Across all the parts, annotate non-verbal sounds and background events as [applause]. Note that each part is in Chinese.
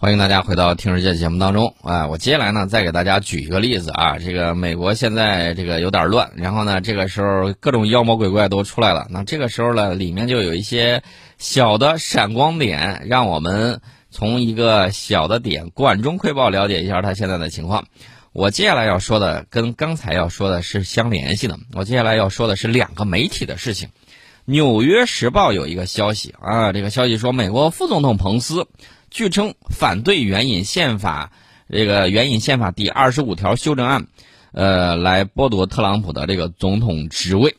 欢迎大家回到《听世界》节目当中啊！我接下来呢，再给大家举一个例子啊。这个美国现在这个有点乱，然后呢，这个时候各种妖魔鬼怪都出来了。那这个时候呢，里面就有一些小的闪光点，让我们从一个小的点管中窥豹，了解一下它现在的情况。我接下来要说的跟刚才要说的是相联系的。我接下来要说的是两个媒体的事情。《纽约时报》有一个消息啊，这个消息说，美国副总统彭斯。据称反对援引宪法，这个援引宪法第二十五条修正案，呃，来剥夺特朗普的这个总统职位。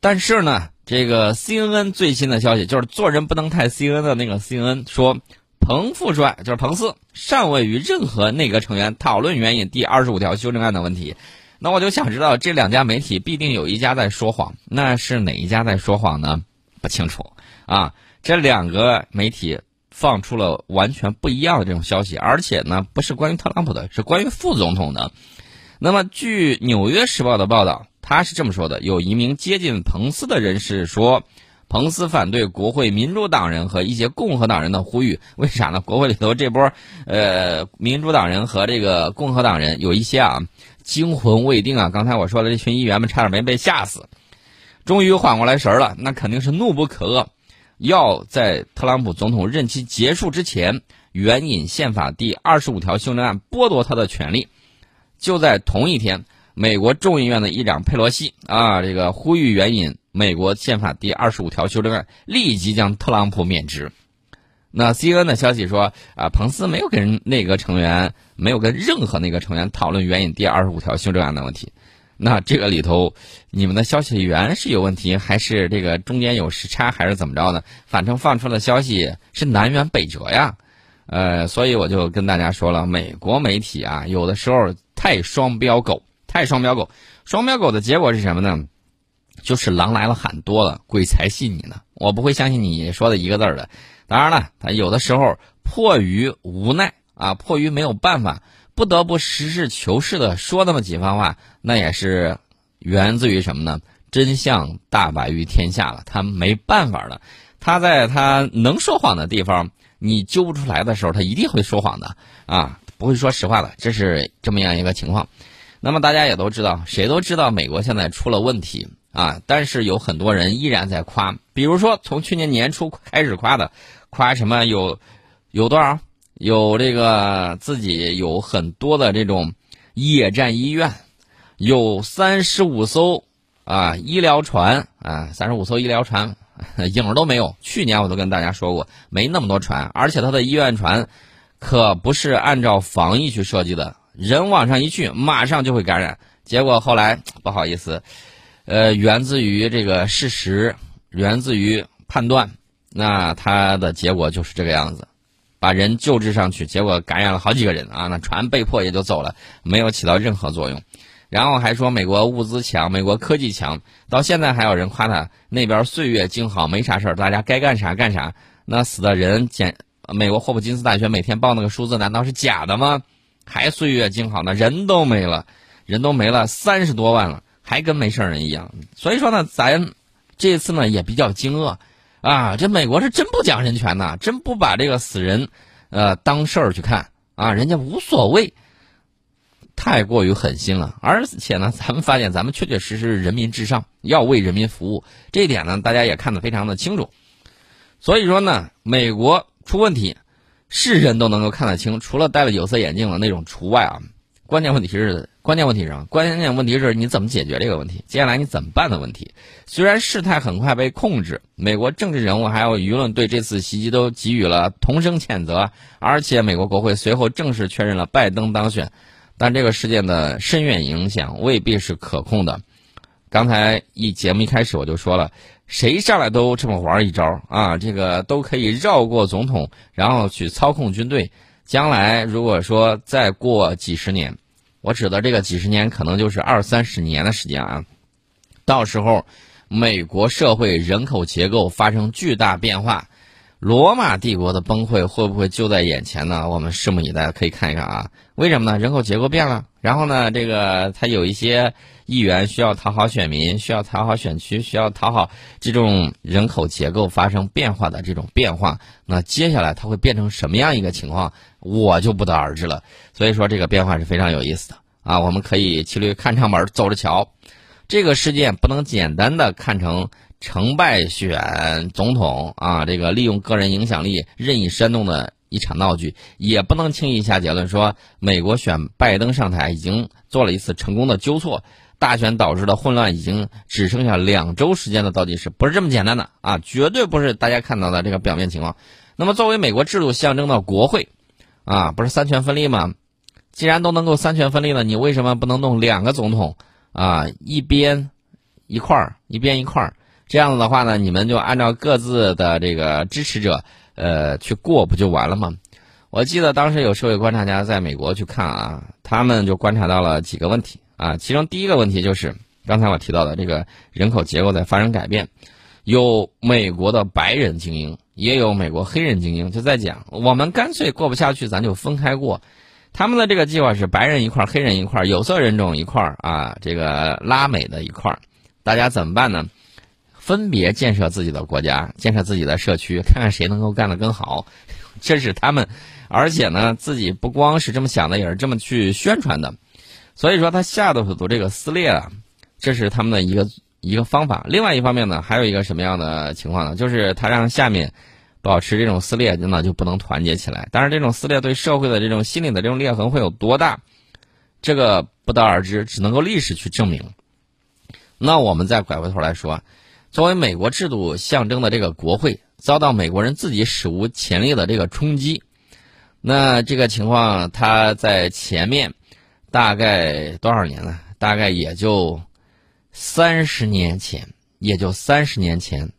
但是呢，这个 CNN 最新的消息就是做人不能太 CNN 的那个 CNN 说，彭副帅就是彭斯尚未与任何内阁成员讨论援引第二十五条修正案的问题。那我就想知道，这两家媒体必定有一家在说谎，那是哪一家在说谎呢？不清楚啊。这两个媒体。放出了完全不一样的这种消息，而且呢，不是关于特朗普的，是关于副总统的。那么，据《纽约时报》的报道，他是这么说的：有一名接近彭斯的人士说，彭斯反对国会民主党人和一些共和党人的呼吁。为啥呢？国会里头这波呃民主党人和这个共和党人有一些啊惊魂未定啊。刚才我说的这群议员们差点没被吓死，终于缓过来神儿了，那肯定是怒不可遏。要在特朗普总统任期结束之前援引宪法第二十五条修正案，剥夺他的权利。就在同一天，美国众议院的议长佩洛西啊，这个呼吁援引美国宪法第二十五条修正案，立即将特朗普免职。那 CNN 的消息说啊，彭斯没有跟内阁成员，没有跟任何内阁成员讨论援引第二十五条修正案的问题。那这个里头，你们的消息源是有问题，还是这个中间有时差，还是怎么着呢？反正放出的消息是南辕北辙呀，呃，所以我就跟大家说了，美国媒体啊，有的时候太双标狗，太双标狗，双标狗的结果是什么呢？就是狼来了喊多了，鬼才信你呢。我不会相信你说的一个字儿的。当然了，他有的时候迫于无奈啊，迫于没有办法。不得不实事求是的说那么几番话，那也是源自于什么呢？真相大白于天下了，他没办法了。他在他能说谎的地方，你揪不出来的时候，他一定会说谎的啊，不会说实话的。这是这么样一个情况。那么大家也都知道，谁都知道美国现在出了问题啊，但是有很多人依然在夸，比如说从去年年初开始夸的，夸什么有有多少？有这个自己有很多的这种野战医院，有三十五艘啊医疗船啊，三十五艘医疗船 [laughs] 影儿都没有。去年我都跟大家说过，没那么多船，而且他的医院船可不是按照防疫去设计的，人往上一去，马上就会感染。结果后来不好意思，呃，源自于这个事实，源自于判断，那他的结果就是这个样子。把人救治上去，结果感染了好几个人啊！那船被迫也就走了，没有起到任何作用。然后还说美国物资强，美国科技强，到现在还有人夸他那边岁月静好，没啥事儿，大家该干啥干啥。那死的人简，美国霍普金斯大学每天报那个数字难道是假的吗？还岁月静好呢？人都没了，人都没了三十多万了，还跟没事人一样。所以说呢，咱这次呢也比较惊愕。啊，这美国是真不讲人权呐，真不把这个死人，呃，当事儿去看啊，人家无所谓，太过于狠心了。而且呢，咱们发现咱们确确实实人民至上，要为人民服务，这一点呢，大家也看得非常的清楚。所以说呢，美国出问题，是人都能够看得清，除了戴了有色眼镜的那种除外啊。关键问题是。关键问题是什么？关键问题是你怎么解决这个问题？接下来你怎么办的问题？虽然事态很快被控制，美国政治人物还有舆论对这次袭击都给予了同声谴责，而且美国国会随后正式确认了拜登当选，但这个事件的深远影响未必是可控的。刚才一节目一开始我就说了，谁上来都这么玩一招啊？这个都可以绕过总统，然后去操控军队。将来如果说再过几十年。我指的这个几十年，可能就是二三十年的时间啊。到时候，美国社会人口结构发生巨大变化，罗马帝国的崩溃会不会就在眼前呢？我们拭目以待，可以看一看啊。为什么呢？人口结构变了，然后呢，这个它有一些议员需要讨好选民，需要讨好选区，需要讨好这种人口结构发生变化的这种变化。那接下来它会变成什么样一个情况，我就不得而知了。所以说，这个变化是非常有意思的啊。我们可以骑驴看唱本，走着瞧。这个事件不能简单的看成。成败选总统啊，这个利用个人影响力任意煽动的一场闹剧，也不能轻易下结论说美国选拜登上台已经做了一次成功的纠错，大选导致的混乱已经只剩下两周时间的倒计时，不是这么简单的啊，绝对不是大家看到的这个表面情况。那么，作为美国制度象征的国会，啊，不是三权分立吗？既然都能够三权分立了，你为什么不能弄两个总统啊？一边一块儿，一边一块儿。这样子的话呢，你们就按照各自的这个支持者，呃，去过不就完了吗？我记得当时有社会观察家在美国去看啊，他们就观察到了几个问题啊，其中第一个问题就是刚才我提到的这个人口结构在发生改变，有美国的白人精英，也有美国黑人精英，就在讲我们干脆过不下去，咱就分开过。他们的这个计划是白人一块儿，黑人一块儿，有色人种一块儿啊，这个拉美的一块儿，大家怎么办呢？分别建设自己的国家，建设自己的社区，看看谁能够干得更好。这是他们，而且呢，自己不光是这么想的，也是这么去宣传的。所以说，他下的组这个撕裂啊，这是他们的一个一个方法。另外一方面呢，还有一个什么样的情况呢？就是他让下面保持这种撕裂，那就不能团结起来。但是这种撕裂对社会的这种心理的这种裂痕会有多大？这个不得而知，只能够历史去证明。那我们再拐回头来说。作为美国制度象征的这个国会，遭到美国人自己史无前例的这个冲击，那这个情况，它在前面大概多少年了？大概也就三十年前，也就三十年前，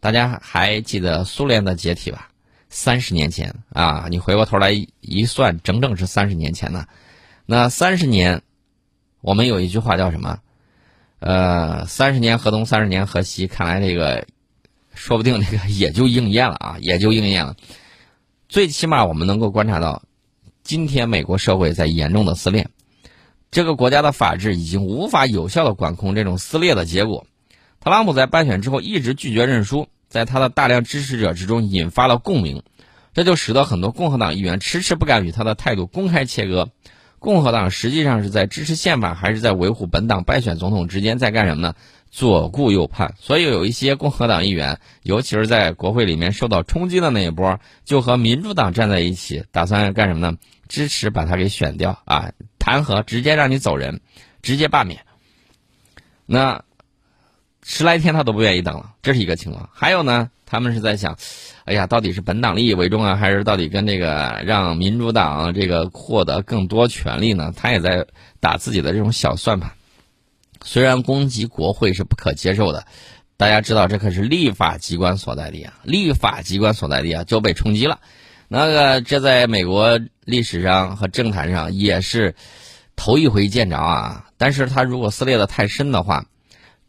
大家还记得苏联的解体吧？三十年前啊，你回过头来一算，整整是三十年前呢。那三十年，我们有一句话叫什么？呃，三十年河东，三十年河西，看来这个说不定这个也就应验了啊，也就应验了。最起码我们能够观察到，今天美国社会在严重的撕裂，这个国家的法治已经无法有效的管控这种撕裂的结果。特朗普在败选之后一直拒绝认输，在他的大量支持者之中引发了共鸣，这就使得很多共和党议员迟迟不敢与他的态度公开切割。共和党实际上是在支持宪法，还是在维护本党败选总统之间在干什么呢？左顾右盼。所以有一些共和党议员，尤其是在国会里面受到冲击的那一波，就和民主党站在一起，打算干什么呢？支持把他给选掉啊，弹劾，直接让你走人，直接罢免。那十来天他都不愿意等了，这是一个情况。还有呢？他们是在想，哎呀，到底是本党利益为重啊，还是到底跟这个让民主党这个获得更多权利呢？他也在打自己的这种小算盘。虽然攻击国会是不可接受的，大家知道这可是立法机关所在地啊，立法机关所在地啊就被冲击了。那个这在美国历史上和政坛上也是头一回见着啊。但是他如果撕裂的太深的话，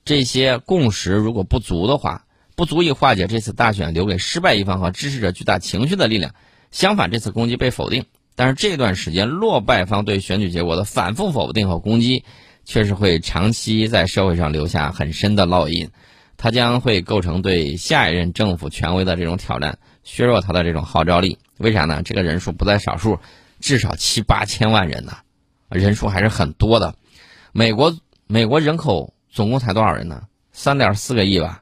这些共识如果不足的话。不足以化解这次大选留给失败一方和支持者巨大情绪的力量。相反，这次攻击被否定，但是这段时间落败方对选举结果的反复否定和攻击，确实会长期在社会上留下很深的烙印。它将会构成对下一任政府权威的这种挑战，削弱他的这种号召力。为啥呢？这个人数不在少数，至少七八千万人呢，人数还是很多的。美国美国人口总共才多少人呢？三点四个亿吧。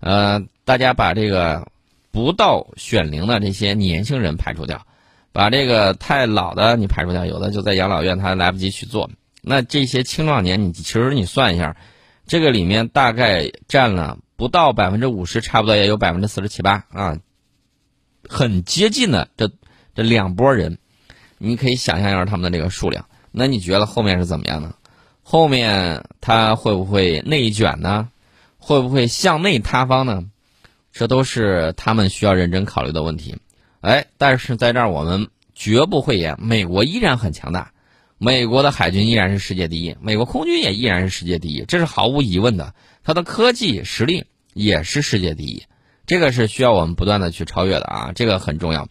呃，大家把这个不到选龄的这些年轻人排除掉，把这个太老的你排除掉，有的就在养老院，他来不及去做。那这些青壮年，你其实你算一下，这个里面大概占了不到百分之五十，差不多也有百分之四十七八啊，很接近的这这两拨人，你可以想象一下他们的这个数量。那你觉得后面是怎么样呢？后面他会不会内卷呢？会不会向内塌方呢？这都是他们需要认真考虑的问题。哎，但是在这儿我们绝不讳言，美国依然很强大，美国的海军依然是世界第一，美国空军也依然是世界第一，这是毫无疑问的。它的科技实力也是世界第一，这个是需要我们不断的去超越的啊，这个很重要。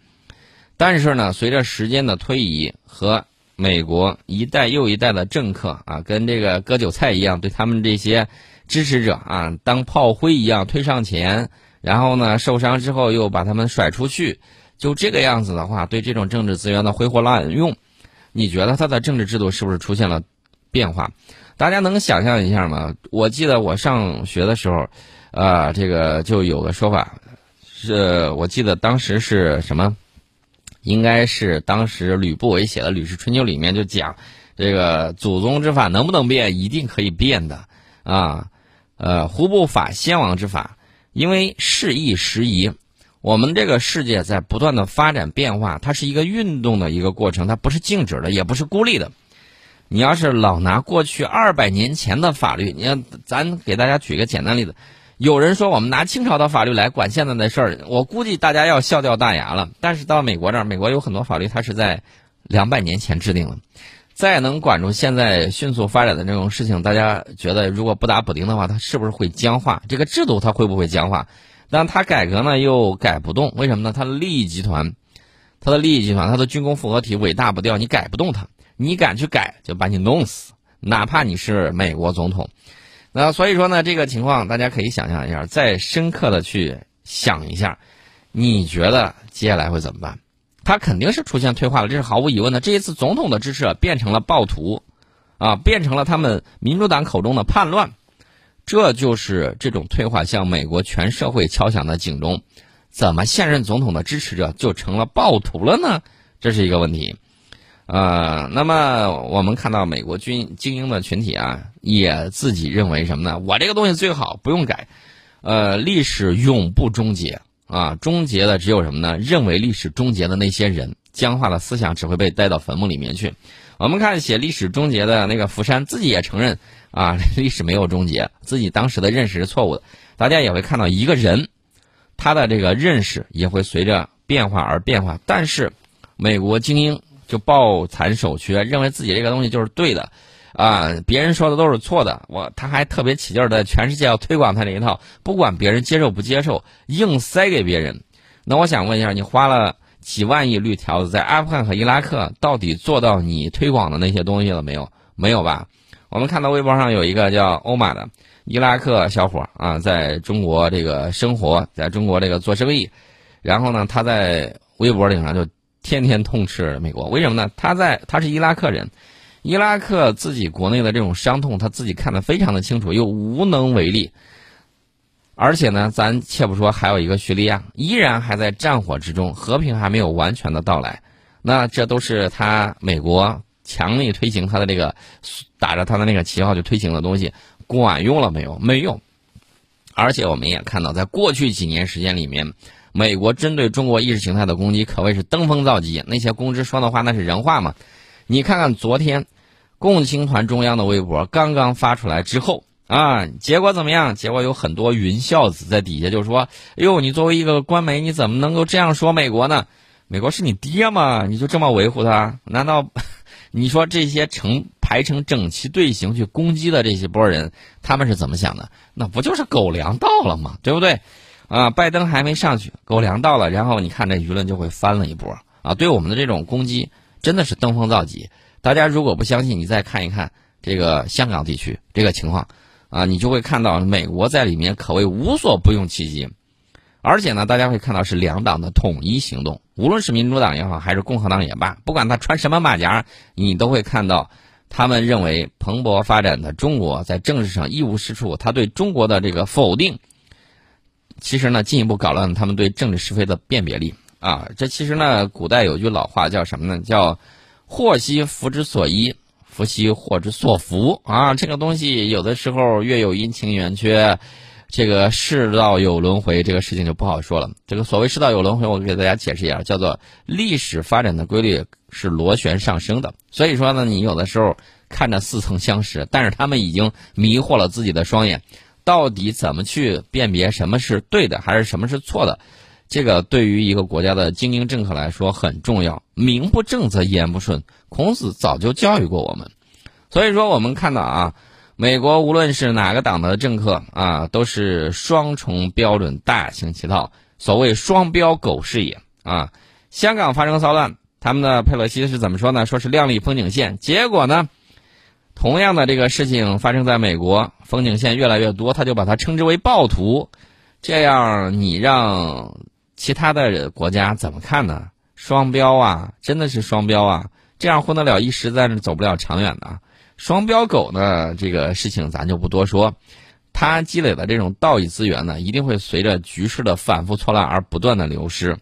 但是呢，随着时间的推移和美国一代又一代的政客啊，跟这个割韭菜一样，对他们这些支持者啊当炮灰一样推上前，然后呢受伤之后又把他们甩出去，就这个样子的话，对这种政治资源的挥霍滥用，你觉得他的政治制度是不是出现了变化？大家能想象一下吗？我记得我上学的时候，啊，这个就有个说法，是我记得当时是什么？应该是当时吕不韦写的《吕氏春秋》里面就讲，这个祖宗之法能不能变，一定可以变的啊。呃，胡不法先王之法，因为事易时移，我们这个世界在不断的发展变化，它是一个运动的一个过程，它不是静止的，也不是孤立的。你要是老拿过去二百年前的法律，你看，咱给大家举个简单例子。有人说我们拿清朝的法律来管现在的事儿，我估计大家要笑掉大牙了。但是到美国这儿，美国有很多法律，它是在两百年前制定的，再能管住现在迅速发展的这种事情，大家觉得如果不打补丁的话，它是不是会僵化？这个制度它会不会僵化？但它改革呢又改不动，为什么呢？它的利益集团，它的利益集团，它的军工复合体伟大不掉，你改不动它，你敢去改就把你弄死，哪怕你是美国总统。那所以说呢，这个情况大家可以想象一下，再深刻的去想一下，你觉得接下来会怎么办？他肯定是出现退化了，这是毫无疑问的。这一次总统的支持变成了暴徒，啊，变成了他们民主党口中的叛乱，这就是这种退化向美国全社会敲响的警钟。怎么现任总统的支持者就成了暴徒了呢？这是一个问题。呃，那么我们看到美国军精英的群体啊，也自己认为什么呢？我这个东西最好不用改，呃，历史永不终结啊，终结的只有什么呢？认为历史终结的那些人，僵化的思想只会被带到坟墓里面去。我们看写历史终结的那个福山，自己也承认啊，[laughs] 历史没有终结，自己当时的认识是错误的。大家也会看到一个人，他的这个认识也会随着变化而变化，但是美国精英。就抱残守缺，认为自己这个东西就是对的，啊，别人说的都是错的。我他还特别起劲儿的，全世界要推广他这一套，不管别人接受不接受，硬塞给别人。那我想问一下，你花了几万亿绿条子在阿富汗和伊拉克，到底做到你推广的那些东西了没有？没有吧？我们看到微博上有一个叫欧玛的伊拉克小伙啊，在中国这个生活，在中国这个做生意，然后呢，他在微博顶上就。天天痛斥美国，为什么呢？他在他是伊拉克人，伊拉克自己国内的这种伤痛，他自己看得非常的清楚，又无能为力。而且呢，咱且不说，还有一个叙利亚依然还在战火之中，和平还没有完全的到来。那这都是他美国强力推行他的这个打着他的那个旗号去推行的东西，管用了没有？没用。而且我们也看到，在过去几年时间里面。美国针对中国意识形态的攻击可谓是登峰造极，那些公知说的话那是人话吗？你看看昨天，共青团中央的微博刚刚发出来之后啊，结果怎么样？结果有很多云孝子在底下就说：“哎呦，你作为一个官媒，你怎么能够这样说美国呢？美国是你爹吗？你就这么维护他？难道 [laughs] 你说这些成排成整齐队形去攻击的这些波人，他们是怎么想的？那不就是狗粮到了吗？对不对？”啊，拜登还没上去，狗粮到了，然后你看这舆论就会翻了一波啊！对我们的这种攻击真的是登峰造极。大家如果不相信，你再看一看这个香港地区这个情况啊，你就会看到美国在里面可谓无所不用其极。而且呢，大家会看到是两党的统一行动，无论是民主党也好，还是共和党也罢，不管他穿什么马甲，你都会看到他们认为蓬勃发展的中国在政治上一无是处，他对中国的这个否定。其实呢，进一步搞乱了他们对政治是非的辨别力啊！这其实呢，古代有句老话叫什么呢？叫“祸兮福之所依，福兮祸之所伏”啊！这个东西有的时候月有阴晴圆缺，这个世道有轮回，这个事情就不好说了。这个所谓世道有轮回，我给大家解释一下，叫做历史发展的规律是螺旋上升的。所以说呢，你有的时候看着似曾相识，但是他们已经迷惑了自己的双眼。到底怎么去辨别什么是对的，还是什么是错的？这个对于一个国家的精英政客来说很重要。名不正则言不顺，孔子早就教育过我们。所以说，我们看到啊，美国无论是哪个党的政客啊，都是双重标准大行其道，所谓“双标狗是也”啊。香港发生骚乱，他们的佩洛西是怎么说呢？说是亮丽风景线，结果呢，同样的这个事情发生在美国，风景线越来越多，他就把它称之为暴徒。这样你让其他的国家怎么看呢？双标啊，真的是双标啊！这样混得了一时，但是走不了长远的。双标狗呢，这个事情咱就不多说。它积累的这种道义资源呢，一定会随着局势的反复错乱而不断的流失。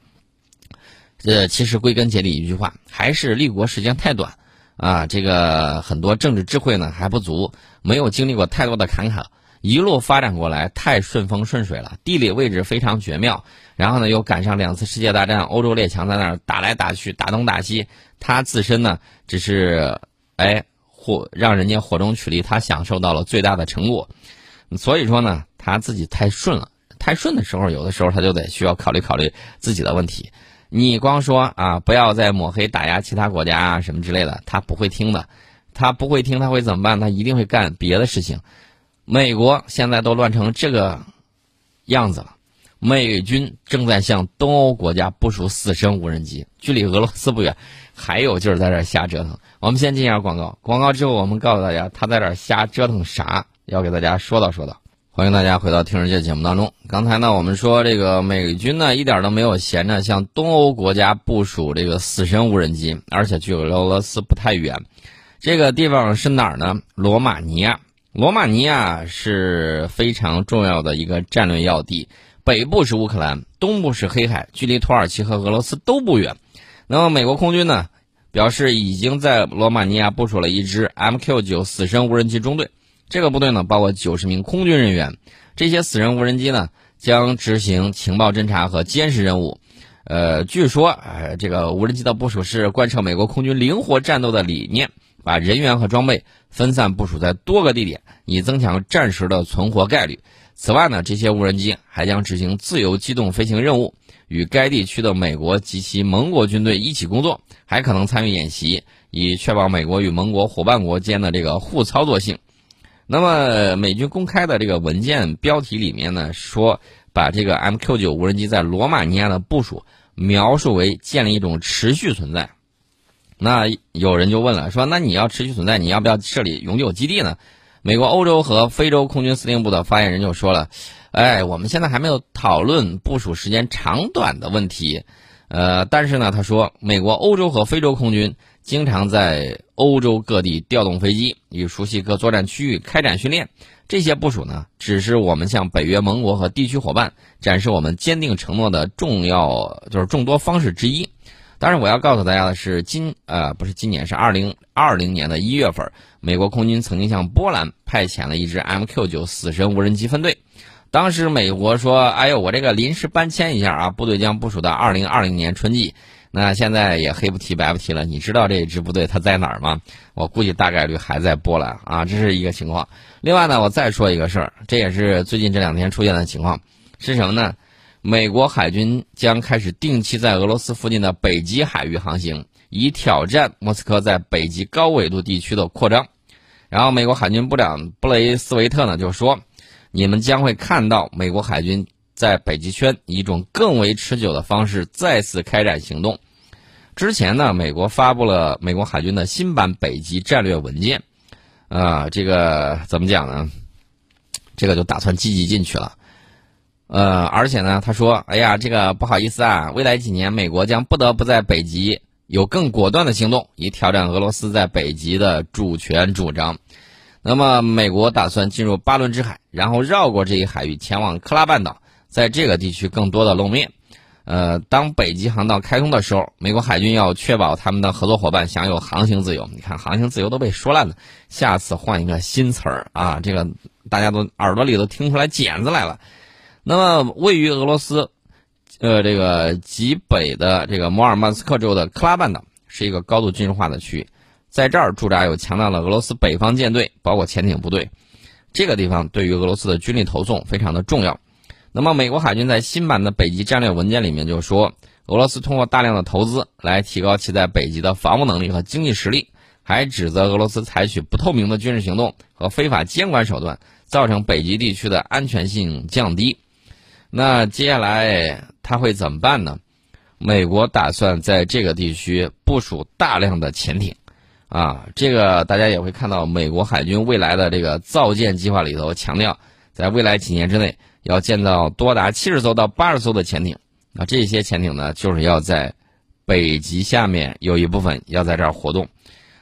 呃，其实归根结底一句话，还是立国时间太短啊。这个很多政治智慧呢还不足，没有经历过太多的坎坷，一路发展过来太顺风顺水了，地理位置非常绝妙。然后呢，又赶上两次世界大战，欧洲列强在那儿打来打去，打东打西。他自身呢，只是哎，火让人家火中取栗，他享受到了最大的成果。所以说呢，他自己太顺了，太顺的时候，有的时候他就得需要考虑考虑自己的问题。你光说啊，不要再抹黑打压其他国家啊什么之类的，他不会听的。他不会听，他会怎么办？他一定会干别的事情。美国现在都乱成这个样子了。美军正在向东欧国家部署死神无人机，距离俄罗斯不远，还有劲儿在这瞎折腾。我们先进一下广告，广告之后我们告诉大家他在这瞎折腾啥，要给大家说道说道。欢迎大家回到《听世界》节目当中。刚才呢，我们说这个美军呢一点都没有闲着，向东欧国家部署这个死神无人机，而且距离俄罗斯不太远。这个地方是哪儿呢？罗马尼亚。罗马尼亚是非常重要的一个战略要地。北部是乌克兰，东部是黑海，距离土耳其和俄罗斯都不远。那么美国空军呢，表示已经在罗马尼亚部署了一支 MQ-9 死神无人机中队。这个部队呢，包括九十名空军人员。这些死人无人机呢，将执行情报侦察和监视任务。呃，据说，呃，这个无人机的部署是贯彻美国空军灵活战斗的理念，把人员和装备分散部署在多个地点，以增强战时的存活概率。此外呢，这些无人机还将执行自由机动飞行任务，与该地区的美国及其盟国军队一起工作，还可能参与演习，以确保美国与盟国伙伴国间的这个互操作性。那么，美军公开的这个文件标题里面呢，说把这个 MQ9 无人机在罗马尼亚的部署描述为建立一种持续存在。那有人就问了，说那你要持续存在，你要不要设立永久基地呢？美国、欧洲和非洲空军司令部的发言人就说了：“哎，我们现在还没有讨论部署时间长短的问题。呃，但是呢，他说，美国、欧洲和非洲空军经常在欧洲各地调动飞机，与熟悉各作战区域开展训练。这些部署呢，只是我们向北约盟国和地区伙伴展示我们坚定承诺的重要，就是众多方式之一。”当然我要告诉大家的是，今呃不是今年，是二零二零年的一月份，美国空军曾经向波兰派遣了一支 MQ 九死神无人机分队。当时美国说：“哎呦，我这个临时搬迁一下啊，部队将部署到二零二零年春季。”那现在也黑不提白不提了，你知道这支部队它在哪儿吗？我估计大概率还在波兰啊，这是一个情况。另外呢，我再说一个事儿，这也是最近这两天出现的情况，是什么呢？美国海军将开始定期在俄罗斯附近的北极海域航行，以挑战莫斯科在北极高纬度地区的扩张。然后，美国海军部长布雷斯维特呢就说：“你们将会看到美国海军在北极圈以一种更为持久的方式再次开展行动。”之前呢，美国发布了美国海军的新版北极战略文件，啊，这个怎么讲呢？这个就打算积极进去了。呃，而且呢，他说：“哎呀，这个不好意思啊，未来几年美国将不得不在北极有更果断的行动，以挑战俄罗斯在北极的主权主张。那么，美国打算进入巴伦支海，然后绕过这一海域，前往克拉半岛，在这个地区更多的露面。呃，当北极航道开通的时候，美国海军要确保他们的合作伙伴享有航行自由。你看，航行自由都被说烂了，下次换一个新词儿啊，这个大家都耳朵里都听出来茧子来了。”那么，位于俄罗斯，呃，这个极北的这个摩尔曼斯克州的克拉半岛是一个高度军事化的区域，在这儿驻扎有强大的俄罗斯北方舰队，包括潜艇部队。这个地方对于俄罗斯的军力投送非常的重要。那么，美国海军在新版的北极战略文件里面就说，俄罗斯通过大量的投资来提高其在北极的防务能力和经济实力，还指责俄罗斯采取不透明的军事行动和非法监管手段，造成北极地区的安全性降低。那接下来他会怎么办呢？美国打算在这个地区部署大量的潜艇，啊，这个大家也会看到，美国海军未来的这个造舰计划里头强调，在未来几年之内要建造多达七十艘到八十艘的潜艇。那这些潜艇呢，就是要在北极下面有一部分要在这儿活动。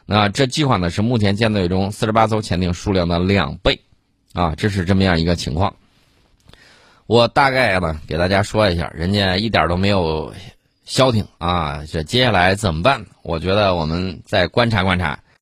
那这计划呢是目前舰队中四十八艘潜艇数量的两倍，啊，这是这么样一个情况。我大概呢给大家说一下，人家一点都没有消停啊，这接下来怎么办？我觉得我们再观察观察，